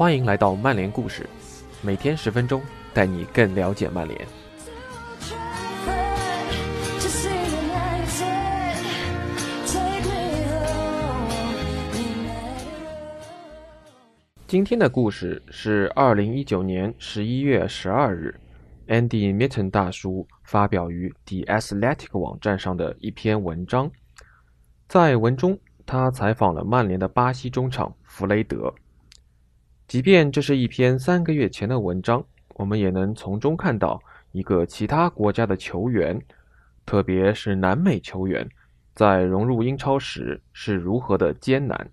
欢迎来到曼联故事，每天十分钟，带你更了解曼联。今天的故事是二零一九年十一月十二日，Andy Mitten 大叔发表于 The Athletic 网站上的一篇文章。在文中，他采访了曼联的巴西中场弗雷德。即便这是一篇三个月前的文章，我们也能从中看到一个其他国家的球员，特别是南美球员，在融入英超时是如何的艰难。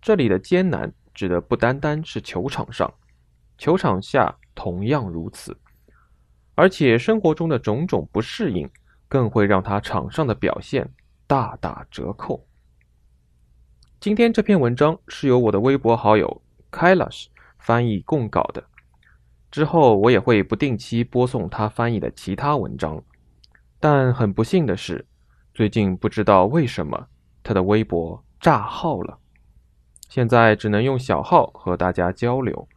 这里的艰难。指的不单单是球场上，球场下同样如此，而且生活中的种种不适应，更会让他场上的表现大打折扣。今天这篇文章是由我的微博好友 Kailash 翻译供稿的，之后我也会不定期播送他翻译的其他文章。但很不幸的是，最近不知道为什么他的微博炸号了。现在只能用小号和大家交流，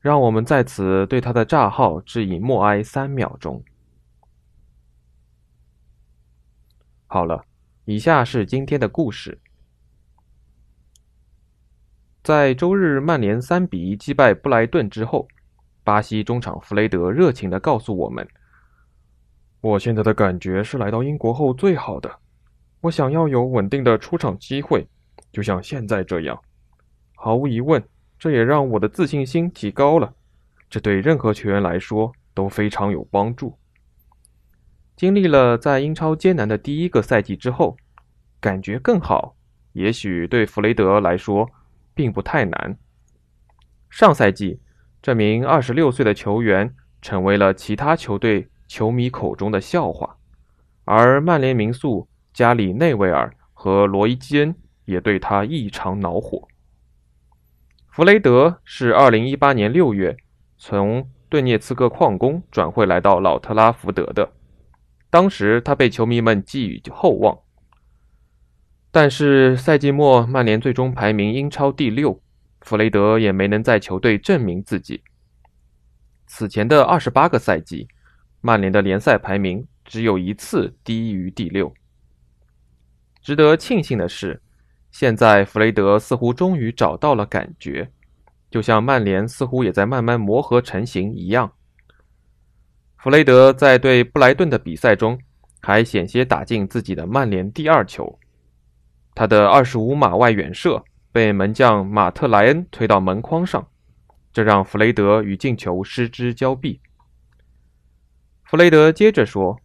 让我们在此对他的炸号致以默哀三秒钟。好了，以下是今天的故事。在周日曼联三比一击败布莱顿之后，巴西中场弗雷德热情的告诉我们：“我现在的感觉是来到英国后最好的。我想要有稳定的出场机会。”就像现在这样，毫无疑问，这也让我的自信心提高了。这对任何球员来说都非常有帮助。经历了在英超艰难的第一个赛季之后，感觉更好。也许对弗雷德来说并不太难。上赛季，这名二十六岁的球员成为了其他球队球迷口中的笑话，而曼联名宿加里内维尔和罗伊基恩。也对他异常恼火。弗雷德是2018年6月从顿涅茨克矿工转会来到老特拉福德的，当时他被球迷们寄予厚望。但是赛季末，曼联最终排名英超第六，弗雷德也没能在球队证明自己。此前的28个赛季，曼联的联赛排名只有一次低于第六。值得庆幸的是。现在弗雷德似乎终于找到了感觉，就像曼联似乎也在慢慢磨合成型一样。弗雷德在对布莱顿的比赛中还险些打进自己的曼联第二球，他的二十五码外远射被门将马特莱恩推到门框上，这让弗雷德与进球失之交臂。弗雷德接着说：“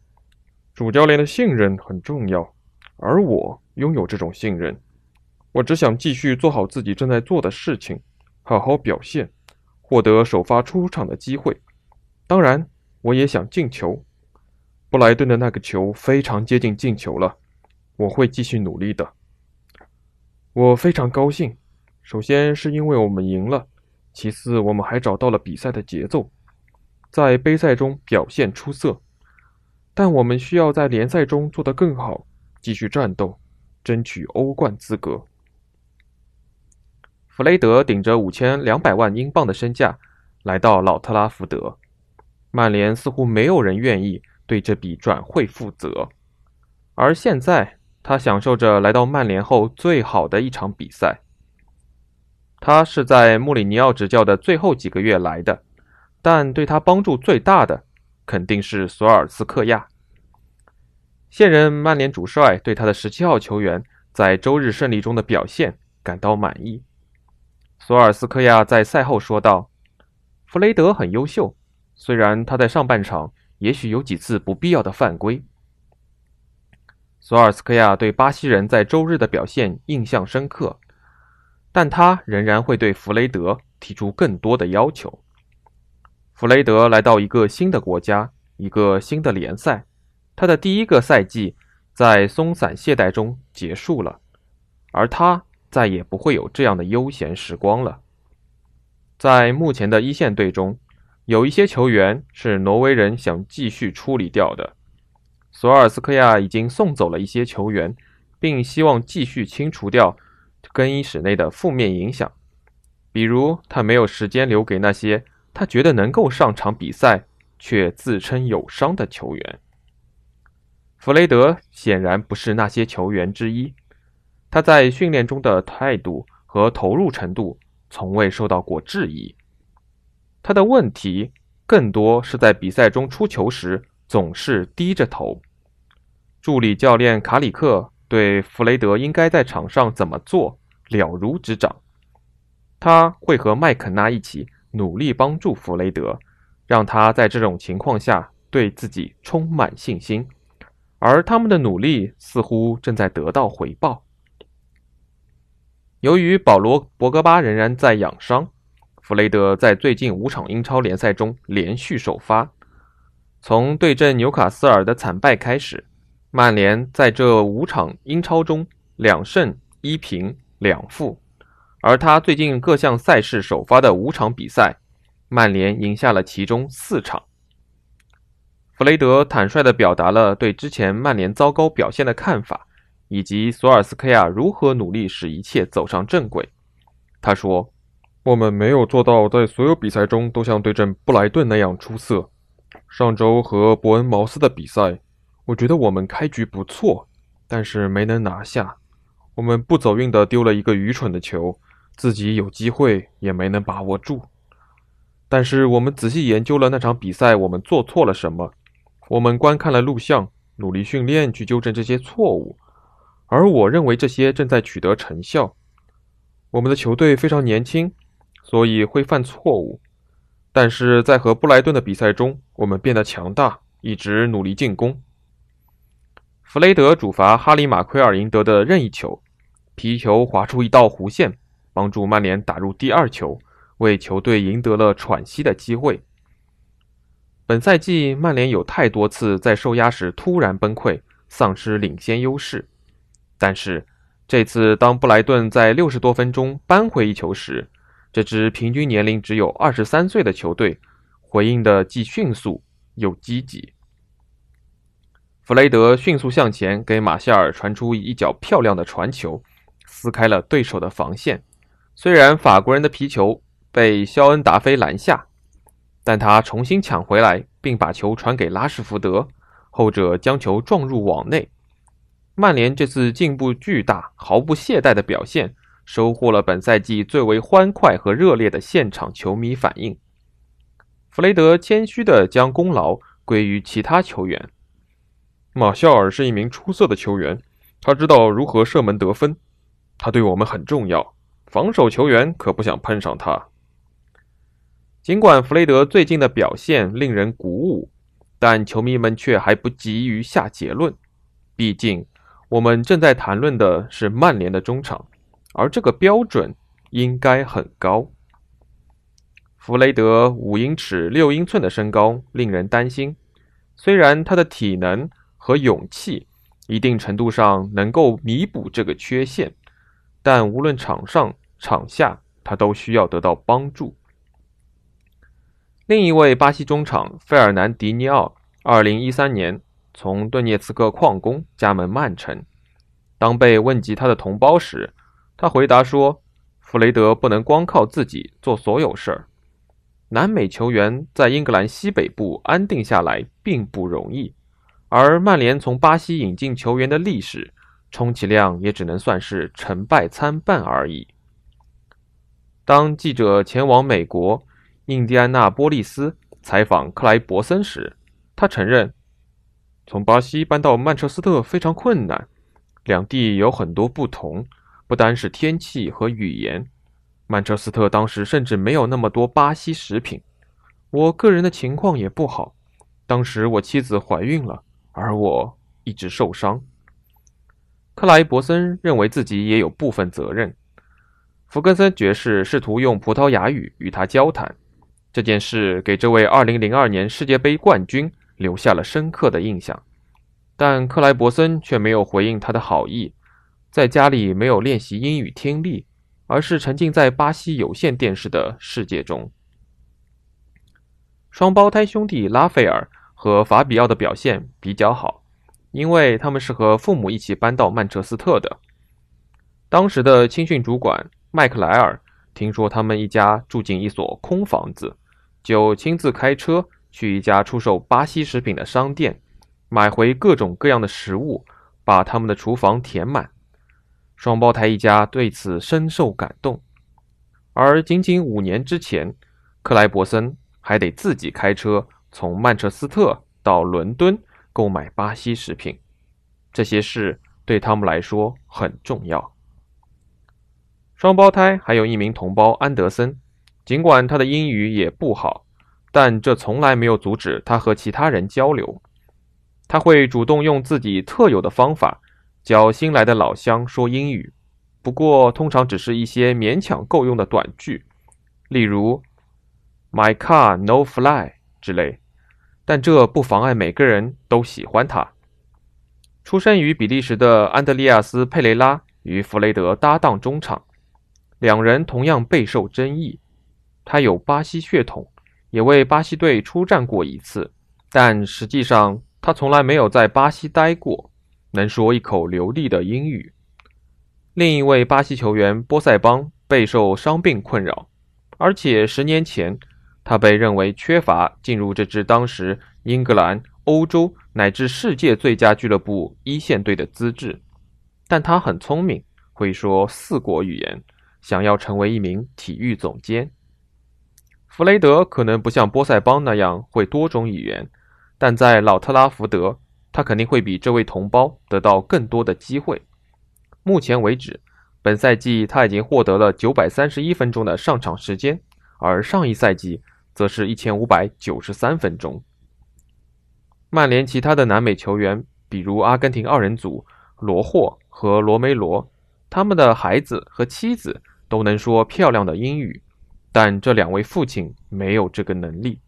主教练的信任很重要，而我拥有这种信任。”我只想继续做好自己正在做的事情，好好表现，获得首发出场的机会。当然，我也想进球。布莱顿的那个球非常接近进球了，我会继续努力的。我非常高兴，首先是因为我们赢了，其次我们还找到了比赛的节奏，在杯赛中表现出色。但我们需要在联赛中做得更好，继续战斗，争取欧冠资格。弗雷德顶着五千两百万英镑的身价来到老特拉福德，曼联似乎没有人愿意对这笔转会负责。而现在，他享受着来到曼联后最好的一场比赛。他是在穆里尼奥执教的最后几个月来的，但对他帮助最大的肯定是索尔斯克亚。现任曼联主帅对他的十七号球员在周日胜利中的表现感到满意。索尔斯克亚在赛后说道：“弗雷德很优秀，虽然他在上半场也许有几次不必要的犯规。”索尔斯克亚对巴西人在周日的表现印象深刻，但他仍然会对弗雷德提出更多的要求。弗雷德来到一个新的国家，一个新的联赛，他的第一个赛季在松散懈怠中结束了，而他。再也不会有这样的悠闲时光了。在目前的一线队中，有一些球员是挪威人想继续处理掉的。索尔斯克亚已经送走了一些球员，并希望继续清除掉更衣室内的负面影响。比如他没有时间留给那些他觉得能够上场比赛却自称有伤的球员。弗雷德显然不是那些球员之一，他在训练中的态度和投入程度从未受到过质疑。他的问题更多是在比赛中出球时总是低着头。助理教练卡里克对弗雷德应该在场上怎么做了如指掌。他会和麦肯纳一起努力帮助弗雷德，让他在这种情况下对自己充满信心，而他们的努力似乎正在得到回报。由于保罗·博格巴仍然在养伤，弗雷德在最近五场英超联赛中连续首发。从对阵纽卡斯尔的惨败开始，曼联在这五场英超中两胜一平两负。而他最近各项赛事首发的五场比赛，曼联赢下了其中四场。弗雷德坦率地表达了对之前曼联糟糕表现的看法，以及索尔斯克亚如何努力使一切走上正轨。他说：“我们没有做到在所有比赛中都像对阵布莱顿那样出色。上周和伯恩茅斯的比赛，我觉得我们开局不错，但是没能拿下。我们不走运地丢了一个愚蠢的球。”自己有机会也没能把握住，但是我们仔细研究了那场比赛，我们做错了什么？我们观看了录像，努力训练去纠正这些错误，而我认为这些正在取得成效。我们的球队非常年轻，所以会犯错误，但是在和布莱顿的比赛中，我们变得强大，一直努力进攻。弗雷德主罚哈里马奎尔赢得的任意球，皮球划出一道弧线。帮助曼联打入第二球，为球队赢得了喘息的机会。本赛季，曼联有太多次在受压时突然崩溃，丧失领先优势。但是这次，当布莱顿在六十多分钟扳回一球时，这支平均年龄只有二十三岁的球队回应的既迅速又积极。弗雷德迅速向前给马夏尔传出一脚漂亮的传球，撕开了对手的防线。虽然法国人的皮球被肖恩·达菲拦下，但他重新抢回来，并把球传给拉什福德，后者将球撞入网内。曼联这次进步巨大、毫不懈怠的表现，收获了本赛季最为欢快和热烈的现场球迷反应。弗雷德谦虚地将功劳归于其他球员。马肖尔是一名出色的球员，他知道如何射门得分，他对我们很重要。防守球员可不想碰上他。尽管弗雷德最近的表现令人鼓舞，但球迷们却还不急于下结论。毕竟，我们正在谈论的是曼联的中场，而这个标准应该很高。弗雷德五英尺六英寸的身高令人担心，虽然他的体能和勇气一定程度上能够弥补这个缺陷，但无论场上，场下，他都需要得到帮助。另一位巴西中场费尔南迪尼奥，二零一三年从顿涅茨克矿工加盟曼城。当被问及他的同胞时，他回答说：“弗雷德不能光靠自己做所有事儿。南美球员在英格兰西北部安定下来并不容易，而曼联从巴西引进球员的历史，充其量也只能算是成败参半而已。”当记者前往美国印第安纳波利斯采访克莱伯森时，他承认，从巴西搬到曼彻斯特非常困难，两地有很多不同，不单是天气和语言。曼彻斯特当时甚至没有那么多巴西食品。我个人的情况也不好，当时我妻子怀孕了，而我一直受伤。克莱伯森认为自己也有部分责任。福格森爵士试图用葡萄牙语与他交谈，这件事给这位2002年世界杯冠军留下了深刻的印象。但克莱伯森却没有回应他的好意，在家里没有练习英语听力，而是沉浸在巴西有线电视的世界中。双胞胎兄弟拉斐尔和法比奥的表现比较好，因为他们是和父母一起搬到曼彻斯特的。当时的青训主管。麦克莱尔听说他们一家住进一所空房子，就亲自开车去一家出售巴西食品的商店，买回各种各样的食物，把他们的厨房填满。双胞胎一家对此深受感动。而仅仅五年之前，克莱伯森还得自己开车从曼彻斯特到伦敦购买巴西食品，这些事对他们来说很重要。双胞胎还有一名同胞安德森，尽管他的英语也不好，但这从来没有阻止他和其他人交流。他会主动用自己特有的方法教新来的老乡说英语，不过通常只是一些勉强够用的短句，例如 “My car no fly” 之类。但这不妨碍每个人都喜欢他。出生于比利时的安德利亚斯·佩雷拉与弗雷德搭档中场。两人同样备受争议。他有巴西血统，也为巴西队出战过一次，但实际上他从来没有在巴西待过，能说一口流利的英语。另一位巴西球员波塞邦备受伤病困扰，而且十年前他被认为缺乏进入这支当时英格兰、欧洲乃至世界最佳俱乐部一线队的资质。但他很聪明，会说四国语言。想要成为一名体育总监，弗雷德可能不像波塞邦那样会多种语言，但在老特拉福德，他肯定会比这位同胞得到更多的机会。目前为止，本赛季他已经获得了九百三十一分钟的上场时间，而上一赛季则是一千五百九十三分钟。曼联其他的南美球员，比如阿根廷二人组罗霍和罗梅罗，他们的孩子和妻子。都能说漂亮的英语，但这两位父亲没有这个能力。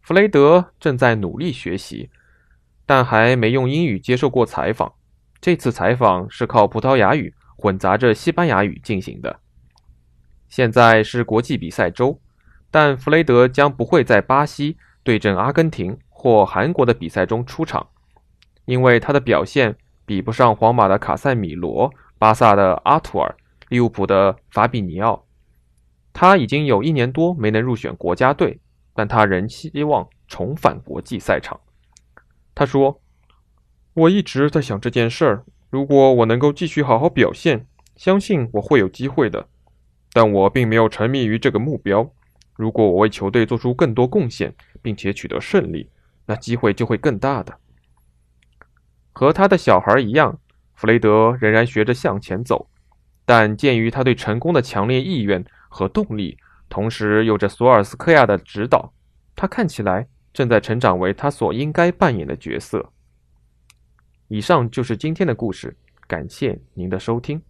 弗雷德正在努力学习，但还没用英语接受过采访。这次采访是靠葡萄牙语混杂着西班牙语进行的。现在是国际比赛周，但弗雷德将不会在巴西对阵阿根廷或韩国的比赛中出场，因为他的表现比不上皇马的卡塞米罗、巴萨的阿图尔。利物浦的法比尼奥，他已经有一年多没能入选国家队，但他仍希望重返国际赛场。他说：“我一直在想这件事儿，如果我能够继续好好表现，相信我会有机会的。但我并没有沉迷于这个目标。如果我为球队做出更多贡献，并且取得胜利，那机会就会更大的。”和他的小孩一样，弗雷德仍然学着向前走。但鉴于他对成功的强烈意愿和动力，同时有着索尔斯克亚的指导，他看起来正在成长为他所应该扮演的角色。以上就是今天的故事，感谢您的收听。